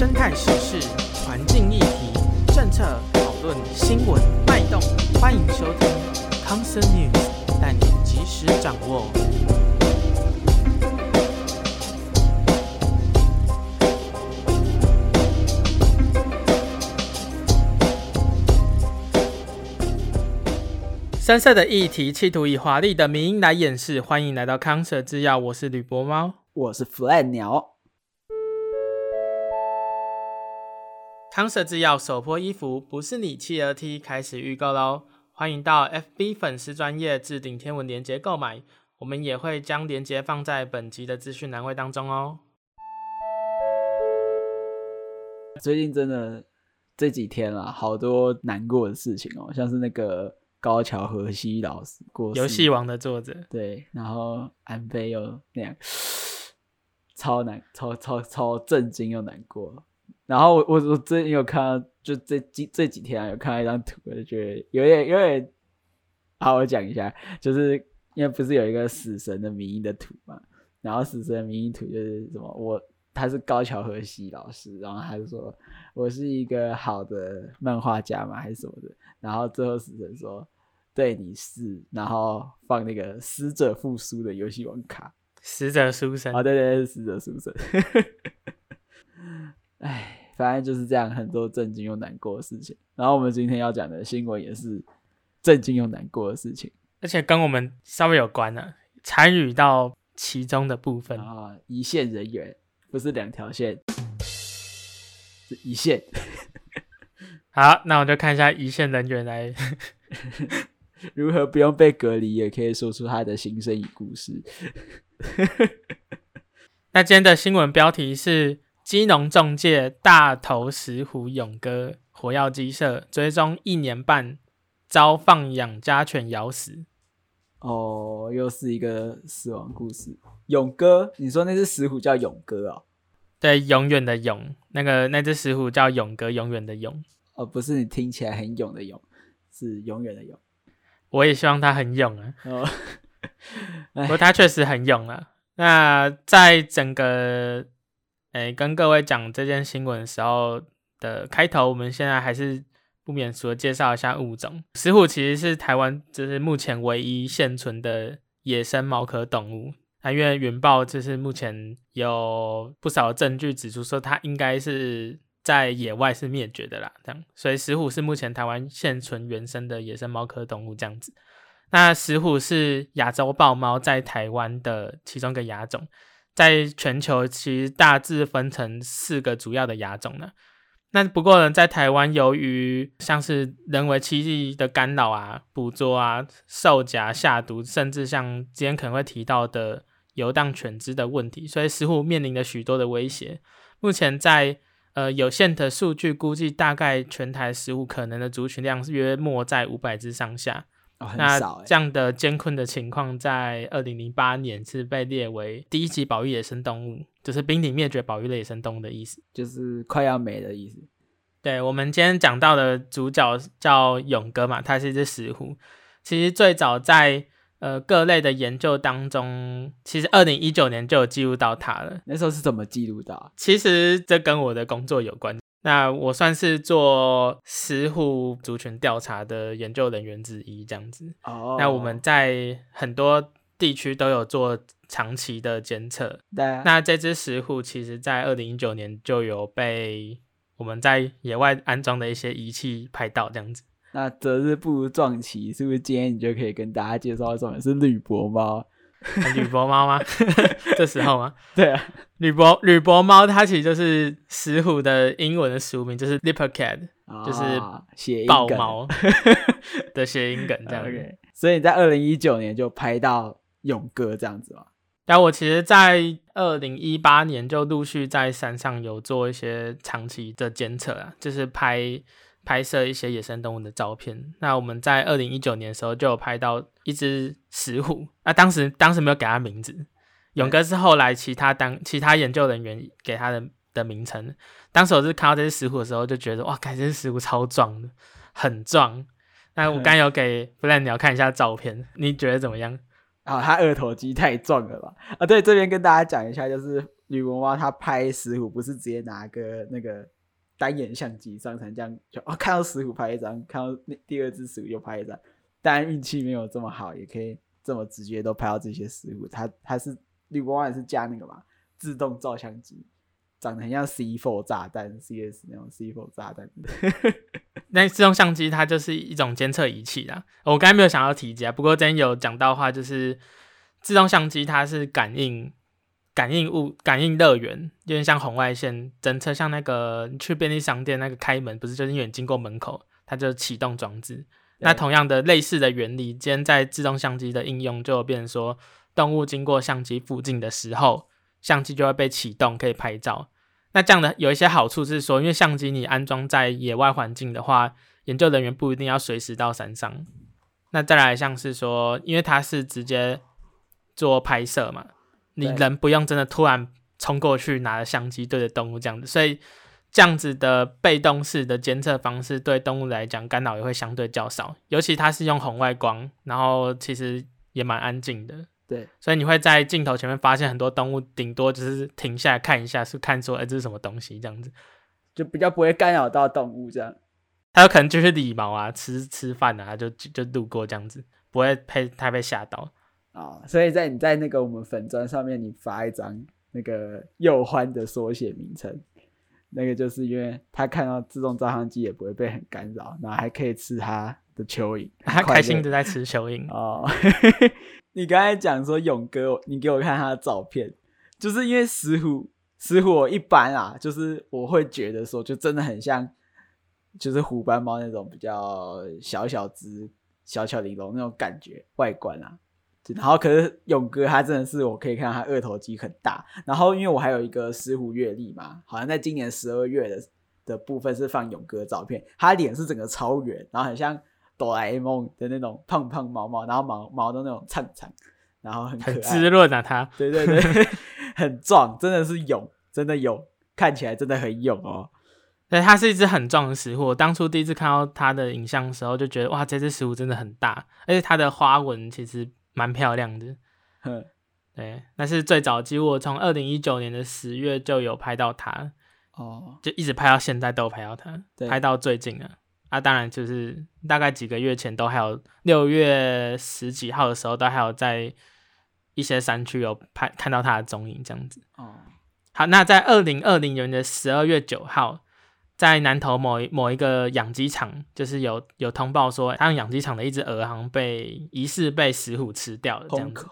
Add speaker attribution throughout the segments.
Speaker 1: 生态时事、环境议题、政策讨论、新闻脉动，欢迎收听康 Sir News，带你及时掌握。深色的议题，企图以华丽的名音来掩饰。欢迎来到康舍制药，我是吕博猫，
Speaker 2: 我是 Flat 鸟。
Speaker 1: 康 Sir 制药首波衣服不是你企鹅 T 开始预购喽！欢迎到 FB 粉丝专业置顶天文链接购买，我们也会将链接放在本集的资讯栏位当中哦。
Speaker 2: 最近真的这几天啊，好多难过的事情哦，像是那个。高桥和希老师过世，
Speaker 1: 游戏王的作者，
Speaker 2: 对，然后安倍又那样，超难，超超超震惊又难过。然后我我我最近有看到，就这几这几天啊，有看到一张图，我就觉得有点有点。好，我讲一下，就是因为不是有一个死神的名义的图嘛，然后死神的名义图就是什么，我他是高桥和希老师，然后他就说我是一个好的漫画家嘛，还是什么的。然后最后死神说：“对，你是。”然后放那个死者复苏的游戏王卡，
Speaker 1: 死者书生
Speaker 2: 哦，对对对，死者书生。哎，反正就是这样，很多震惊又难过的事情。然后我们今天要讲的新闻也是震惊又难过的事情，
Speaker 1: 而且跟我们稍微有关呢、啊，参与到其中的部分
Speaker 2: 啊，一线人员不是两条线，是一线。
Speaker 1: 好，那我就看一下一线人员来
Speaker 2: 如何不用被隔离，也可以说出他的心声与故事。
Speaker 1: 那今天的新闻标题是：基隆中介大头石虎勇哥火药鸡舍追踪一年半，遭放养家犬咬死。
Speaker 2: 哦，又是一个死亡故事。勇哥，你说那只石虎叫勇哥哦？
Speaker 1: 对，永远的勇，那个那只石虎叫勇哥，永远的勇。
Speaker 2: 哦，不是你听起来很勇的勇，是永远的勇。
Speaker 1: 我也希望他很勇啊。哦，不过他确实很勇啊。那在整个诶、跟各位讲这件新闻的时候的开头，我们现在还是不免俗的介绍一下物种。石虎其实是台湾就是目前唯一现存的野生猫科动物。那因为云豹就是目前有不少证据指出说它应该是。在野外是灭绝的啦，这样，所以石虎是目前台湾现存原生的野生猫科动物这样子。那石虎是亚洲豹猫在台湾的其中一个亚种，在全球其实大致分成四个主要的亚种呢。那不过呢，在台湾由于像是人为栖地的干扰啊、捕捉啊、兽夹下毒，甚至像今天可能会提到的游荡犬只的问题，所以石虎面临了许多的威胁。目前在呃，有限的数据估计，大概全台食虎可能的族群量约莫在五百只上下。
Speaker 2: 哦，欸。
Speaker 1: 那这样的艰困的情况，在二零零八年是被列为第一级保育野生动物，就是濒临灭绝保育类野生动物的意思，
Speaker 2: 就是快要没的意思。
Speaker 1: 对，我们今天讲到的主角叫勇哥嘛，他是一只石虎。其实最早在呃，各类的研究当中，其实二零一九年就有记录到它了。
Speaker 2: 那时候是怎么记录到？
Speaker 1: 其实这跟我的工作有关。那我算是做石虎族群调查的研究人员之一，这样子。哦。那我们在很多地区都有做长期的监测。
Speaker 2: 对啊。
Speaker 1: 那这只石虎，其实在二零一九年就有被我们在野外安装的一些仪器拍到，这样子。
Speaker 2: 那择日不如撞期，是不是今天你就可以跟大家介绍什么是绿博猫？
Speaker 1: 吕博猫吗？这时候吗？
Speaker 2: 对啊，
Speaker 1: 吕博吕博猫它其实就是石虎的英文的俗名，就是 Leopard cat，、哦、就是豹猫 的谐音梗这样子。
Speaker 2: okay. 所以你在二零一九年就拍到勇哥这样子吗？
Speaker 1: 但我其实，在二零一八年就陆续在山上有做一些长期的监测啊，就是拍。拍摄一些野生动物的照片。那我们在二零一九年的时候就有拍到一只石虎。那当时当时没有给它名字，勇哥是后来其他当其他研究人员给它的的名称。当时我是看到这只石虎的时候，就觉得哇，感觉这石虎超壮的，很壮。那我刚有给 Flat 鸟看一下照片，你觉得怎么样？
Speaker 2: 啊，它二头肌太壮了吧？啊，对，这边跟大家讲一下，就是吕文蛙他拍石虎不是直接拿个那个单眼相机上传这样就哦，看到石虎拍一张，看到那第二只石虎又拍一张。当然运气没有这么好，也可以这么直接都拍到这些石虎。它它是吕文蛙也是加那个嘛，自动照相机。长得很像 C4 炸弹，CS 那种 C4 炸弹。
Speaker 1: 那自动相机它就是一种监测仪器啦。我刚才没有想到提及啊，不过之前有讲到话，就是自动相机它是感应感应物感应乐园，有点像红外线侦测，像那个去便利商店那个开门，不是就是因为经过门口，它就启动装置。那同样的类似的原理，今天在自动相机的应用就变成说，动物经过相机附近的时候。相机就会被启动，可以拍照。那这样的有一些好处是说，因为相机你安装在野外环境的话，研究人员不一定要随时到山上。那再来像是说，因为它是直接做拍摄嘛，你人不用真的突然冲过去拿着相机对着动物这样子，所以这样子的被动式的监测方式对动物来讲干扰也会相对较少。尤其它是用红外光，然后其实也蛮安静的。
Speaker 2: 对，
Speaker 1: 所以你会在镜头前面发现很多动物，顶多就是停下来看一下，是看说，哎、欸，这是什么东西这样子，
Speaker 2: 就比较不会干扰到动物这样。
Speaker 1: 它有可能就是理毛啊，吃吃饭啊，就就路过这样子，不会被太被吓到
Speaker 2: 啊、哦。所以在你在那个我们粉砖上面，你发一张那个右欢的缩写名称，那个就是因为他看到自动照相机也不会被很干扰，然后还可以吃他的蚯蚓，
Speaker 1: 他开心的在吃蚯蚓
Speaker 2: 哦。你刚才讲说勇哥，你给我看他的照片，就是因为石虎，石虎我一般啊，就是我会觉得说，就真的很像，就是虎斑猫那种比较小小只、小巧玲珑那种感觉外观啊。然后可是勇哥他真的是，我可以看到他二头肌很大。然后因为我还有一个石虎月历嘛，好像在今年十二月的的部分是放勇哥照片，他脸是整个超圆，然后很像。哆啦 A 梦的那种胖胖毛毛，然后毛毛的那种灿灿，然后很可爱，
Speaker 1: 很滋润啊！他，
Speaker 2: 对对对，很壮，真的是勇，真的勇，看起来真的很勇哦。
Speaker 1: 对，它是一只很壮的石虎。我当初第一次看到它的影像的时候，就觉得哇，这只石虎真的很大，而且它的花纹其实蛮漂亮的。哼，对，那是最早，几乎我从二零一九年的十月就有拍到它，哦，就一直拍到现在都有拍到它，拍到最近了。啊，当然就是大概几个月前都还有六月十几号的时候，都还有在一些山区有拍看到它的踪影这样子。哦，好，那在二零二零年的十二月九号，在南投某一某一个养鸡场，就是有有通报说，他们养鸡场的一只鹅好像被疑似被石虎吃掉了这样子。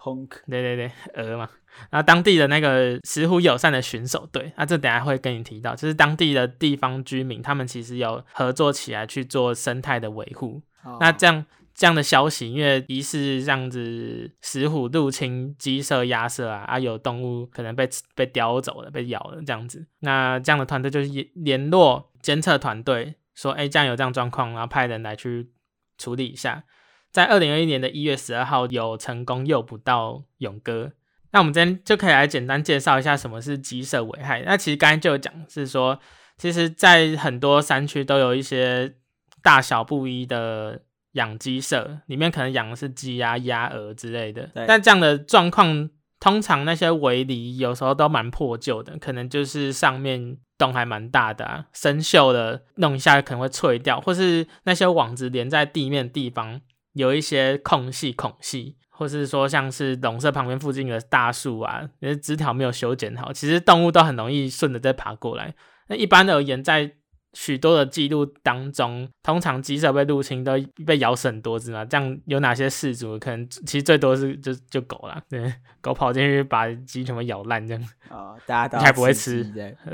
Speaker 1: 对对对，鹅嘛。然后当地的那个石虎友善的巡守队，那、啊、这等下会跟你提到，就是当地的地方居民，他们其实有合作起来去做生态的维护。哦、那这样这样的消息，因为疑似这样子石虎入侵鸡舍、鸭舍啊，啊有动物可能被被叼走了、被咬了这样子。那这样的团队就是联络监测团队，说，哎，这样有这样状况，然后派人来去处理一下。在二零二一年的一月十二号，有成功诱捕到勇哥。那我们今天就可以来简单介绍一下什么是鸡舍危害。那其实刚才就有讲，是说，其实，在很多山区都有一些大小不一的养鸡舍，里面可能养的是鸡啊、鸭、鹅之类的。但这样的状况，通常那些围篱有时候都蛮破旧的，可能就是上面洞还蛮大的，生锈的，弄一下可能会脆掉，或是那些网子连在地面的地方有一些空隙、孔隙。或是说像是笼舍旁边附近的大树啊，那枝条没有修剪好，其实动物都很容易顺着再爬过来。那一般而言，在许多的记录当中，通常鸡舍被入侵都被咬死很多只嘛。这样有哪些事主可能其实最多是就就狗啦，对，狗跑进去把鸡全部咬烂这样。
Speaker 2: 哦，大家都
Speaker 1: 还不会吃，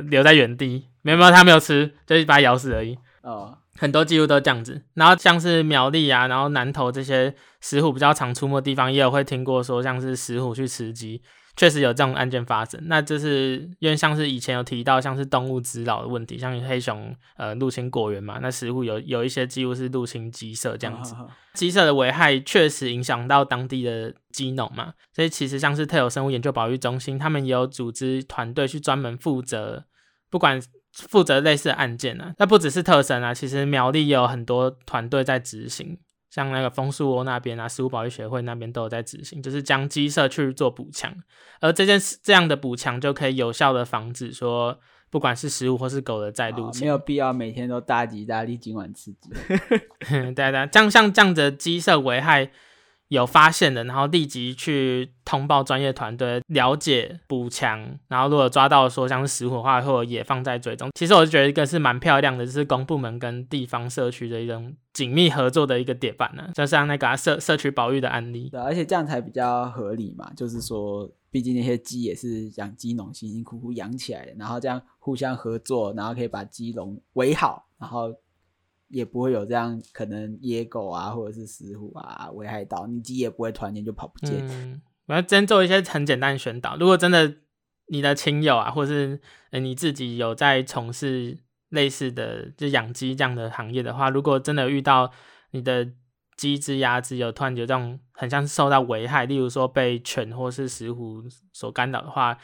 Speaker 1: 留在原地，没有没有，它没有吃，就是把它咬死而已。哦。很多记录都这样子，然后像是苗栗啊，然后南投这些石虎比较常出没的地方，也有会听过说像是石虎去吃鸡，确实有这种案件发生。那就是因为像是以前有提到像是动物滋扰的问题，像黑熊呃入侵果园嘛，那似乎有有一些记录是入侵鸡舍这样子，鸡舍的危害确实影响到当地的鸡农嘛，所以其实像是特有生物研究保育中心，他们也有组织团队去专门负责，不管。负责类似的案件呢、啊，那不只是特生啊，其实苗栗也有很多团队在执行，像那个枫树窝那边啊，食物保育协会那边都有在执行，就是将鸡舍去做补强，而这件事这样的补强就可以有效的防止说，不管是食物或是狗的再入侵，
Speaker 2: 没有必要每天都大吉大利，今晚吃鸡。
Speaker 1: 对对，这样像这样的鸡舍危害。有发现的，然后立即去通报专业团队了解补强，然后如果抓到说像是石虎的话，或者也放在追踪。其实我就觉得一个是蛮漂亮的，就是公部门跟地方社区的一种紧密合作的一个典范呢，就像那个、社社区保育的案例。
Speaker 2: 对，而且这样才比较合理嘛，就是说，毕竟那些鸡也是养鸡农辛辛苦苦养起来的，然后这样互相合作，然后可以把鸡笼围好，然后。也不会有这样可能野狗啊，或者是石虎啊危害到你鸡，也不会突然间就跑不
Speaker 1: 见。我要真做一些很简单的宣导。如果真的你的亲友啊，或者是你自己有在从事类似的就养鸡这样的行业的话，如果真的遇到你的鸡只、鸭只有突然有这种很像是受到危害，例如说被犬或是石虎所干扰的话，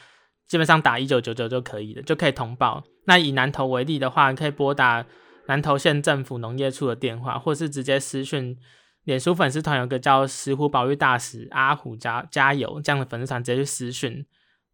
Speaker 1: 基本上打一九九九就可以了，就可以通报。那以南投为例的话，可以拨打。南投县政府农业处的电话，或是直接私讯脸书粉丝团，有个叫“石虎保育大使阿虎加加油”这样的粉丝团，直接去私讯，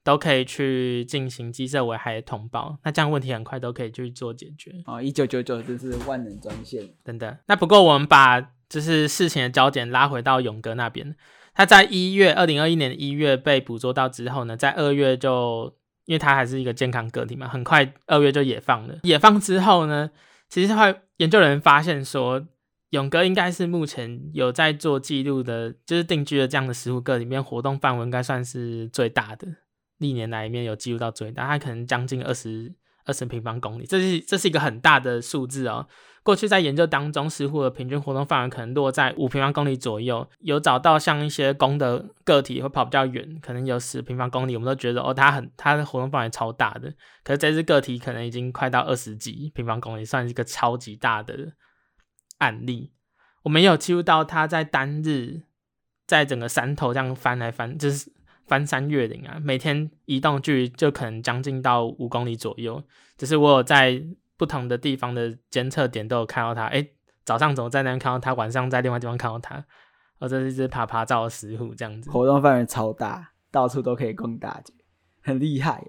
Speaker 1: 都可以去进行鸡舍危害的通报。那这样问题很快都可以去做解决。
Speaker 2: 哦，一九九九就是万能专线
Speaker 1: 等等。那不过我们把就是事情的焦点拉回到勇哥那边，他在一月二零二一年一月被捕捉到之后呢，在二月就因为他还是一个健康个体嘛，很快二月就野放了。野放之后呢，其实会研究人员发现说，勇哥应该是目前有在做记录的，就是定居的这样的十五个里面活动范围应该算是最大的，历年来里面有记录到最大，他可能将近二十二十平方公里，这是这是一个很大的数字哦。过去在研究当中，石虎的平均活动范围可能落在五平方公里左右。有找到像一些公的个体会跑比较远，可能有十平方公里，我们都觉得哦，它很它的活动范围超大的。可是这只个体可能已经快到二十几平方公里，算是一个超级大的案例。我们有记录到它在单日在整个山头这样翻来翻，就是翻山越岭啊，每天移动距离就可能将近到五公里左右。只是我有在。不同的地方的监测点都有看到它，哎，早上怎么在那边看到它，晚上在另外地方看到它，哦，这是一只爬爬照的石虎，这样子，
Speaker 2: 活动范围超大，到处都可以逛大街，很厉害。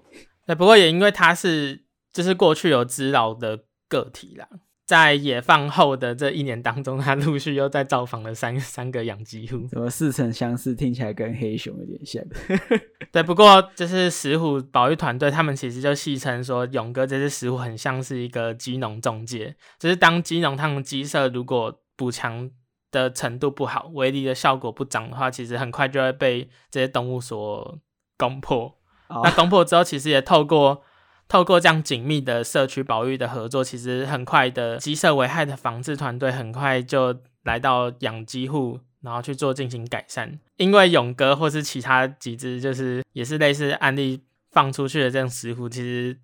Speaker 1: 对，不过也因为它是，就是过去有知扰的个体啦。在野放后的这一年当中，他陆续又在造访了三 三个养鸡户，
Speaker 2: 怎么似曾相识？听起来跟黑熊有点像。
Speaker 1: 对，不过就是石虎保育团队，他们其实就戏称说，勇哥这只石虎很像是一个鸡农中介，就是当鸡农他们鸡舍如果补强的程度不好，围篱的效果不彰的话，其实很快就会被这些动物所攻破。哦、那攻破之后，其实也透过。透过这样紧密的社区保育的合作，其实很快的鸡舍危害的防治团队很快就来到养鸡户，然后去做进行改善。因为勇哥或是其他几只，就是也是类似案例放出去的这种石虎，其实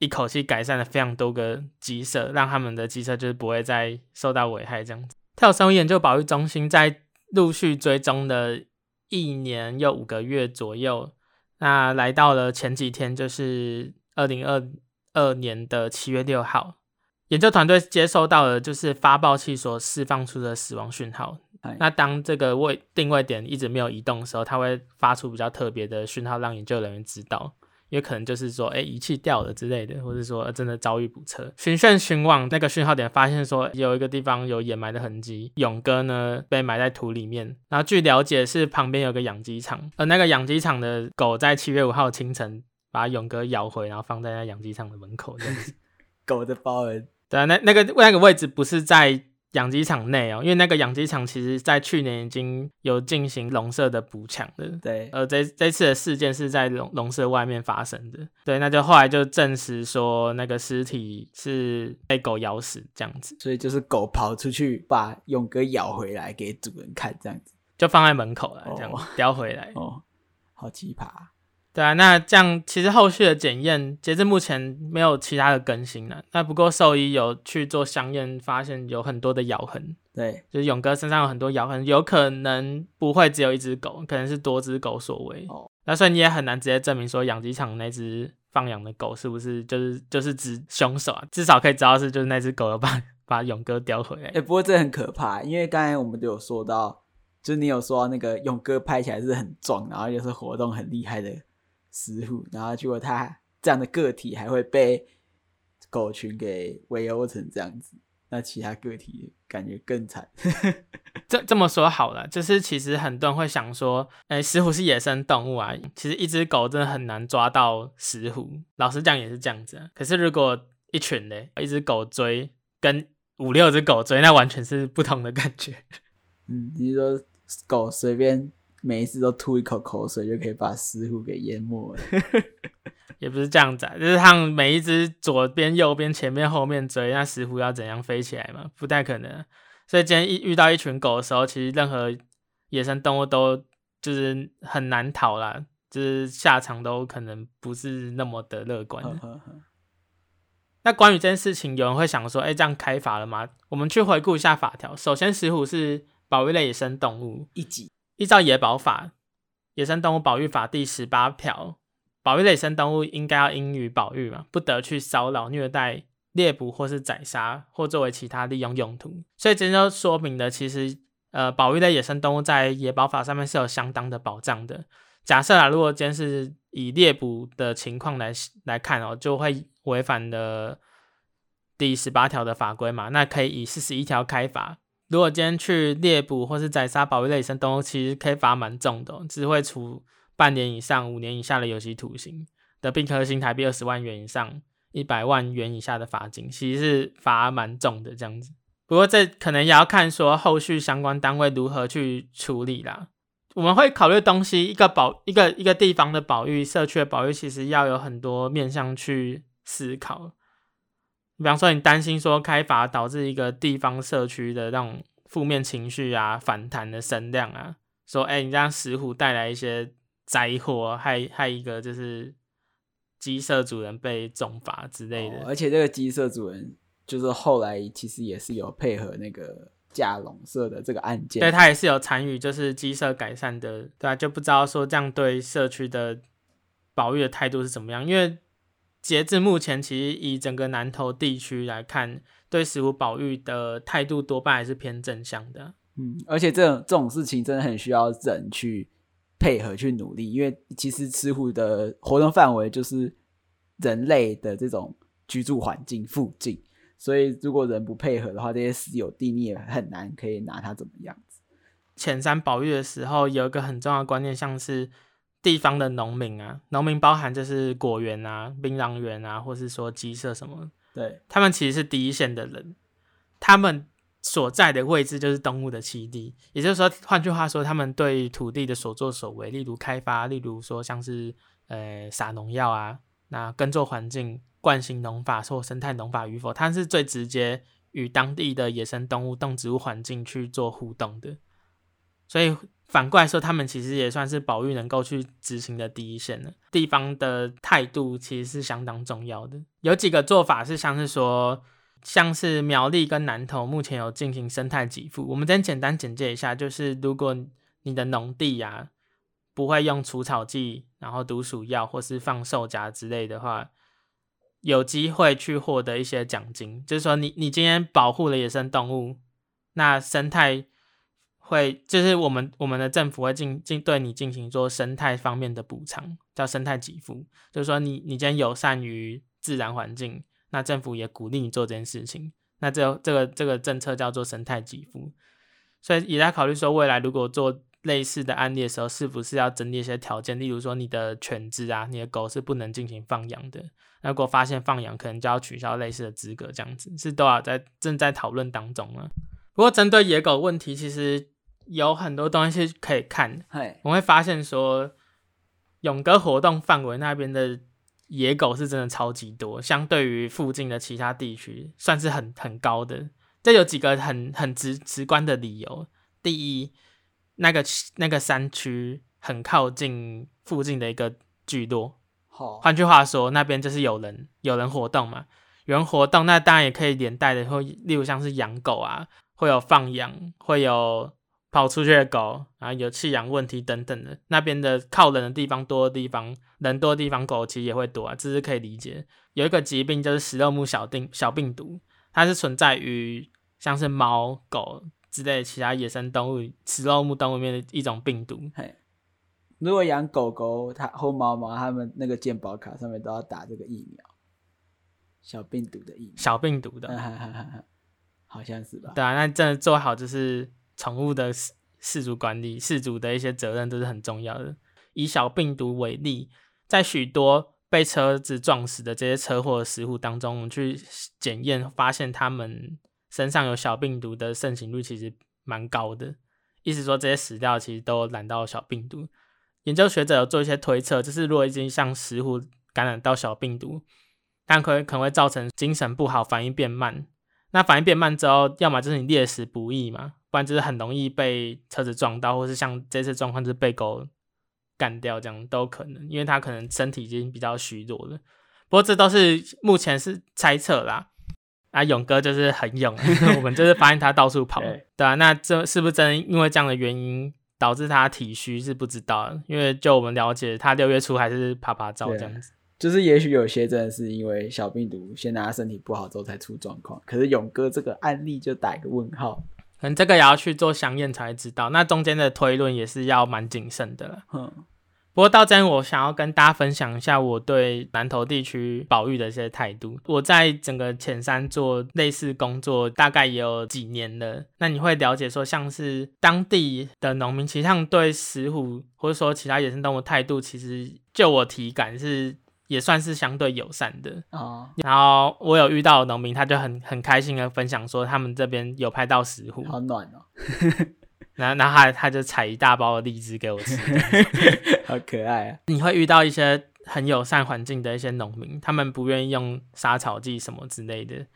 Speaker 1: 一口气改善了非常多个鸡舍，让他们的鸡舍就是不会再受到危害。这样子，特有生物研究保育中心在陆续追踪的一年又五个月左右，那来到了前几天就是。二零二二年的七月六号，研究团队接收到了就是发报器所释放出的死亡讯号。哎、那当这个位定位点一直没有移动的时候，它会发出比较特别的讯号，让研究人员知道，也可能就是说，哎，仪器掉了之类的，或者说真的遭遇堵车。循线寻往那个讯号点，发现说有一个地方有掩埋的痕迹，勇哥呢被埋在土里面。然后据了解是旁边有个养鸡场，而那个养鸡场的狗在七月五号清晨。把勇哥咬回，然后放在那养鸡场的门口，这样子。
Speaker 2: 狗的包恩。
Speaker 1: 对啊，那那个那个位置不是在养鸡场内哦，因为那个养鸡场其实在去年已经有进行笼舍的补强的。
Speaker 2: 对，
Speaker 1: 呃这这次的事件是在笼笼舍外面发生的。对，那就后来就证实说那个尸体是被狗咬死这样子。
Speaker 2: 所以就是狗跑出去把勇哥咬回来给主人看，这样子
Speaker 1: 就放在门口了，这样叼回来。
Speaker 2: 哦，好奇葩。
Speaker 1: 对啊，那这样其实后续的检验，截至目前没有其他的更新了。那不过兽医有去做相验，发现有很多的咬痕。
Speaker 2: 对，
Speaker 1: 就是勇哥身上有很多咬痕，有可能不会只有一只狗，可能是多只狗所为。哦，那所以你也很难直接证明说养鸡场那只放养的狗是不是就是就是指凶手啊？至少可以知道是就是那只狗有把 把勇哥叼回来。
Speaker 2: 哎、欸，不过这很可怕，因为刚才我们都有说到，就是你有说到那个勇哥拍起来是很壮，然后又是活动很厉害的石虎，然后结果他这样的个体还会被狗群给围殴成这样子。那其他个体感觉更惨。
Speaker 1: 这这么说好了，就是其实很多人会想说，哎、欸，石虎是野生动物啊。其实一只狗真的很难抓到石虎，老实讲也是这样子、啊。可是如果一群嘞，一只狗追跟五六只狗追，那完全是不同的感觉。
Speaker 2: 嗯，你说狗随便每一次都吐一口口水，就可以把石虎给淹没了。
Speaker 1: 也不是这样子，啊，就是他们每一只左边、右边、前面、后面追，那石虎要怎样飞起来嘛？不太可能。所以今天一遇到一群狗的时候，其实任何野生动物都就是很难逃啦，就是下场都可能不是那么的乐观。呵呵呵。那关于这件事情，有人会想说：“哎，这样开罚了吗？”我们去回顾一下法条。首先，石虎是保育类野生动物一级，依照野保法《野生动物保育法》第十八条。保育类野生动物应该要应予保育嘛，不得去骚扰、虐待、猎捕或是宰杀，或作为其他利用用途。所以这就说明了，其实呃，保育类野生动物在野保法上面是有相当的保障的。假设啊，如果今天是以猎捕的情况来来看哦，就会违反了第十八条的法规嘛，那可以以四十一条开罚。如果今天去猎捕或是宰杀保育类野生动物，其实可以罚蛮重的，只会处。半年以上五年以下的有期徒刑的，并科新台币二十万元以上一百万元以下的罚金，其实是罚蛮重的这样子。不过这可能也要看说后续相关单位如何去处理啦。我们会考虑东西，一个保一个一个地方的保育、社区的保育，其实要有很多面向去思考。比方说，你担心说开发导致一个地方社区的那种负面情绪啊、反弹的声量啊，说哎、欸，你让石虎带来一些。灾祸害害一个就是鸡舍主人被重罚之类的，
Speaker 2: 哦，而且这个鸡舍主人就是后来其实也是有配合那个架笼社的这个案件，
Speaker 1: 对，他也是有参与，就是鸡舍改善的，对啊，就不知道说这样对社区的保育的态度是怎么样？因为截至目前，其实以整个南投地区来看，对石虎保育的态度多半还是偏正向的。
Speaker 2: 嗯，而且这种这种事情真的很需要人去。配合去努力，因为其实石虎的活动范围就是人类的这种居住环境附近，所以如果人不配合的话，这些私有地你也很难可以拿它怎么样子。
Speaker 1: 浅山保育的时候，有一个很重要的观念，像是地方的农民啊，农民包含就是果园啊、槟榔园啊，或是说鸡舍什么，
Speaker 2: 对，
Speaker 1: 他们其实是第一线的人，他们。所在的位置就是动物的栖地，也就是说，换句话说，他们对土地的所作所为，例如开发，例如说像是呃撒农药啊，那耕作环境、惯性农法或生态农法与否，它是最直接与当地的野生动物、动植物环境去做互动的。所以反过来说，他们其实也算是保育能够去执行的第一线了。地方的态度其实是相当重要的，有几个做法是像是说。像是苗栗跟南投目前有进行生态给付，我们先简单简介一下，就是如果你的农地呀、不会用除草剂，然后毒鼠药或是放兽夹之类的话，有机会去获得一些奖金。就是说你你今天保护了野生动物，那生态会就是我们我们的政府会进进对你进行做生态方面的补偿，叫生态给付。就是说你你今天友善于自然环境。那政府也鼓励你做这件事情，那这这个这个政策叫做生态给付，所以也在考虑说，未来如果做类似的案例的时候，是不是要整理一些条件，例如说你的犬只啊，你的狗是不能进行放养的，那如果发现放养，可能就要取消类似的资格，这样子是都要在正在讨论当中了。不过针对野狗问题，其实有很多东西可以看，我会发现说，勇哥活动范围那边的。野狗是真的超级多，相对于附近的其他地区，算是很很高的。这有几个很很直直观的理由。第一，那个那个山区很靠近附近的一个聚落，好，换句话说，那边就是有人有人活动嘛，有人活动，那当然也可以连带的会，例如像是养狗啊，会有放养，会有跑出去的狗，然后有弃养问题等等的，那边的靠人的地方多的地方，人多的地方狗其实也会多啊，这是可以理解。有一个疾病就是食肉目小病小病毒，它是存在于像是猫狗之类的其他野生动物食肉目动物里面的一种病毒。
Speaker 2: 嘿，如果养狗狗，它或猫猫，它们那个健保卡上面都要打这个疫苗，小病毒的疫苗，
Speaker 1: 小病毒的，
Speaker 2: 好像是吧？
Speaker 1: 对啊，那真的做好就是。宠物的饲主管理、饲主的一些责任都是很重要的。以小病毒为例，在许多被车子撞死的这些车祸食户当中，我们去检验，发现他们身上有小病毒的盛行率其实蛮高的。意思说，这些死掉其实都染到小病毒。研究学者有做一些推测，就是如果已经向食户感染到小病毒，但可可能会造成精神不好、反应变慢。那反应变慢之后，要么就是你猎食不易嘛。不然就是很容易被车子撞到，或是像这次状况就是被狗干掉，这样都有可能，因为它可能身体已经比较虚弱了。不过这都是目前是猜测啦。啊，勇哥就是很勇，我们就是发现他到处跑，对，对啊，那这是不是真因为这样的原因导致他体虚是不知道的，因为就我们了解，他六月初还是爬爬照这样子。
Speaker 2: 就是也许有些真的是因为小病毒先让他身体不好之后才出状况，可是勇哥这个案例就打一个问号。
Speaker 1: 可能这个也要去做详验才知道，那中间的推论也是要蛮谨慎的了。嗯，不过到这边我想要跟大家分享一下我对南投地区保育的一些态度。我在整个前山做类似工作，大概也有几年了。那你会了解说，像是当地的农民，其实他们对石虎或者说其他野生动物态度，其实就我体感是。也算是相对友善的哦。然后我有遇到农民，他就很很开心的分享说，他们这边有拍到石虎，
Speaker 2: 好暖哦。
Speaker 1: 然后然后他他就采一大包的荔枝给我吃，
Speaker 2: 好可爱啊。
Speaker 1: 你会遇到一些很友善环境的一些农民，他们不愿意用杀草剂什么之类的，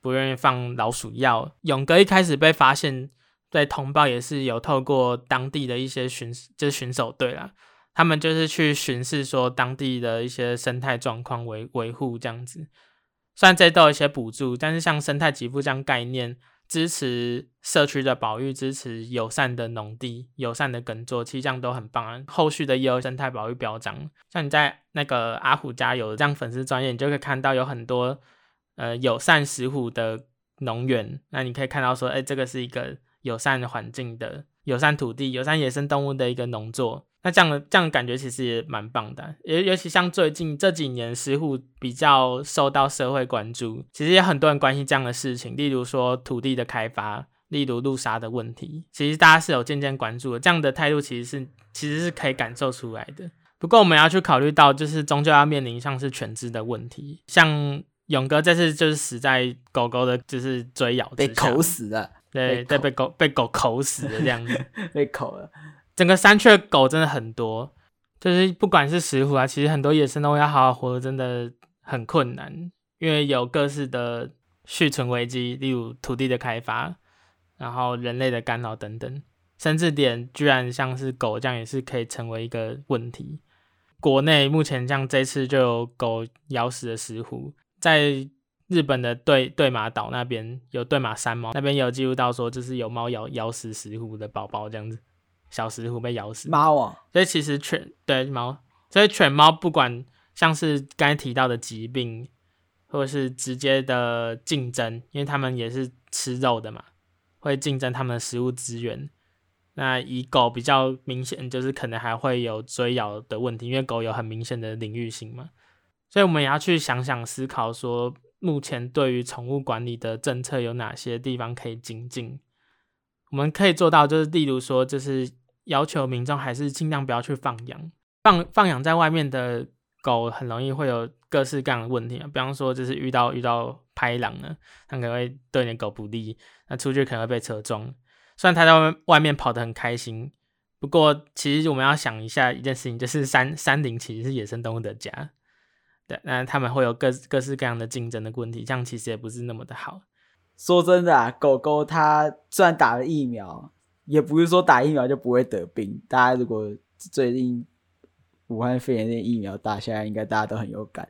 Speaker 1: 不愿意放老鼠药。勇哥一开始被发现，对通报也是有透过当地的一些巡，就是巡守队啦。他们就是去巡视，说当地的一些生态状况维维护这样子，虽然这都有一些补助，但是像生态给付这样概念，支持社区的保育，支持友善的农地、友善的耕作，其实这样都很棒啊。后续的也有生态保育表彰，像你在那个阿虎家有这样粉丝专页，你就可以看到有很多呃友善石虎的农园，那你可以看到说，哎，这个是一个友善环境的、友善土地、友善野生动物的一个农作。那这样的这样的感觉其实也蛮棒的，尤尤其像最近这几年，石虎比较受到社会关注，其实也很多人关心这样的事情，例如说土地的开发，例如路杀的问题，其实大家是有渐渐关注的。这样的态度其实是其实是可以感受出来的。不过我们要去考虑到，就是终究要面临像是犬只的问题，像勇哥这次就是死在狗狗的，就是追咬
Speaker 2: 被口死了，
Speaker 1: 对对，被狗被狗口死了这样子，
Speaker 2: 被口了。
Speaker 1: 整个山区的狗真的很多，就是不管是石虎啊，其实很多野生动物要好好活，真的很困难，因为有各式的续存危机，例如土地的开发，然后人类的干扰等等，甚至连居然像是狗这样也是可以成为一个问题。国内目前像这次就有狗咬死的石虎，在日本的对对马岛那边有对马山猫，那边有记录到说就是有猫咬咬死石虎的宝宝这样子。小石虎被咬死，
Speaker 2: 猫啊，
Speaker 1: 所以其实犬对猫，所以犬猫不管像是刚才提到的疾病，或者是直接的竞争，因为他们也是吃肉的嘛，会竞争他们的食物资源。那以狗比较明显，就是可能还会有追咬的问题，因为狗有很明显的领域性嘛。所以我们也要去想想思考说，目前对于宠物管理的政策有哪些地方可以精进？我们可以做到，就是例如说，就是。要求民众还是尽量不要去放养，放放养在外面的狗很容易会有各式各样的问题啊，比方说就是遇到遇到拍狼呢，它可能会对你的狗不利，那出去可能会被车撞。虽然它在外面外面跑得很开心，不过其实我们要想一下一件事情，就是山山林其实是野生动物的家，对，那他们会有各各式各样的竞争的问题，这样其实也不是那么的好。
Speaker 2: 说真的啊，狗狗它虽然打了疫苗。也不是说打疫苗就不会得病。大家如果最近武汉肺炎那疫苗打下来，应该大家都很有感。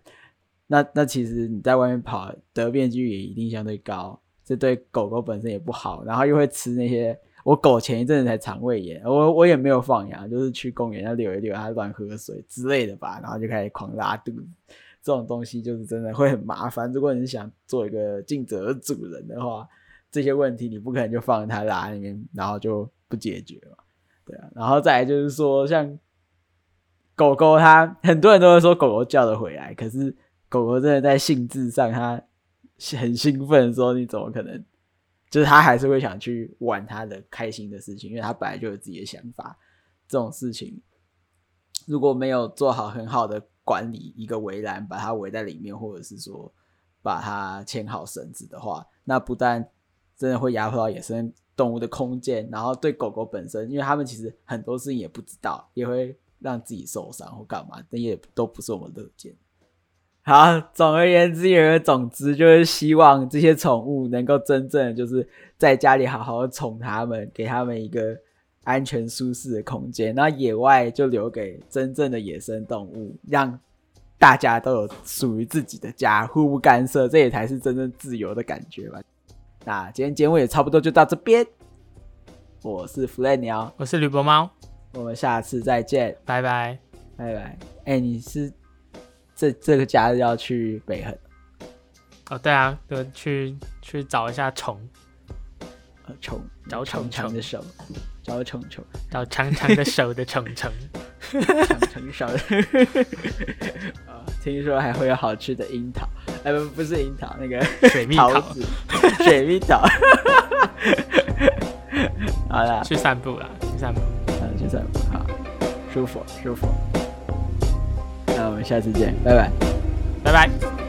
Speaker 2: 那那其实你在外面跑得病率也一定相对高，这对狗狗本身也不好。然后又会吃那些，我狗前一阵子才肠胃炎，我我也没有放养，就是去公园那遛一遛，它乱喝水之类的吧，然后就开始狂拉肚子。这种东西就是真的会很麻烦。如果你想做一个尽责的主人的话，这些问题你不可能就放在它拉里面，然后就不解决嘛。对啊，然后再来就是说，像狗狗它，很多人都会说狗狗叫得回来，可是狗狗真的在性质上，它很兴奋的时候，你怎么可能？就是它还是会想去玩它的开心的事情，因为它本来就有自己的想法。这种事情如果没有做好很好的管理，一个围栏把它围在里面，或者是说把它牵好绳子的话，那不但真的会压迫到野生动物的空间，然后对狗狗本身，因为他们其实很多事情也不知道，也会让自己受伤或干嘛，那也都不是我们乐见。好，总而言之，有一个总之就是希望这些宠物能够真正就是在家里好好宠它们，给它们一个安全舒适的空间。那野外就留给真正的野生动物，让大家都有属于自己的家，互不干涉，这也才是真正自由的感觉吧。那今天节目也差不多就到这边。我是弗雷鸟，
Speaker 1: 我是吕伯猫，
Speaker 2: 我们下次再见，
Speaker 1: 拜拜，
Speaker 2: 拜拜。哎、欸，你是这这个假日要去北横？
Speaker 1: 哦，对啊，就去去找一下虫，
Speaker 2: 呃，虫，找长长的手，找虫虫，
Speaker 1: 找长长的手的虫虫，
Speaker 2: 长长手的。啊，听说还会有好吃的樱桃。哎，不，不是樱桃，那个
Speaker 1: 水蜜桃，
Speaker 2: 水蜜桃。好了，
Speaker 1: 去散步了，去散步，
Speaker 2: 嗯，去散步，好，舒服，舒服。那我们下次见，拜拜，
Speaker 1: 拜拜。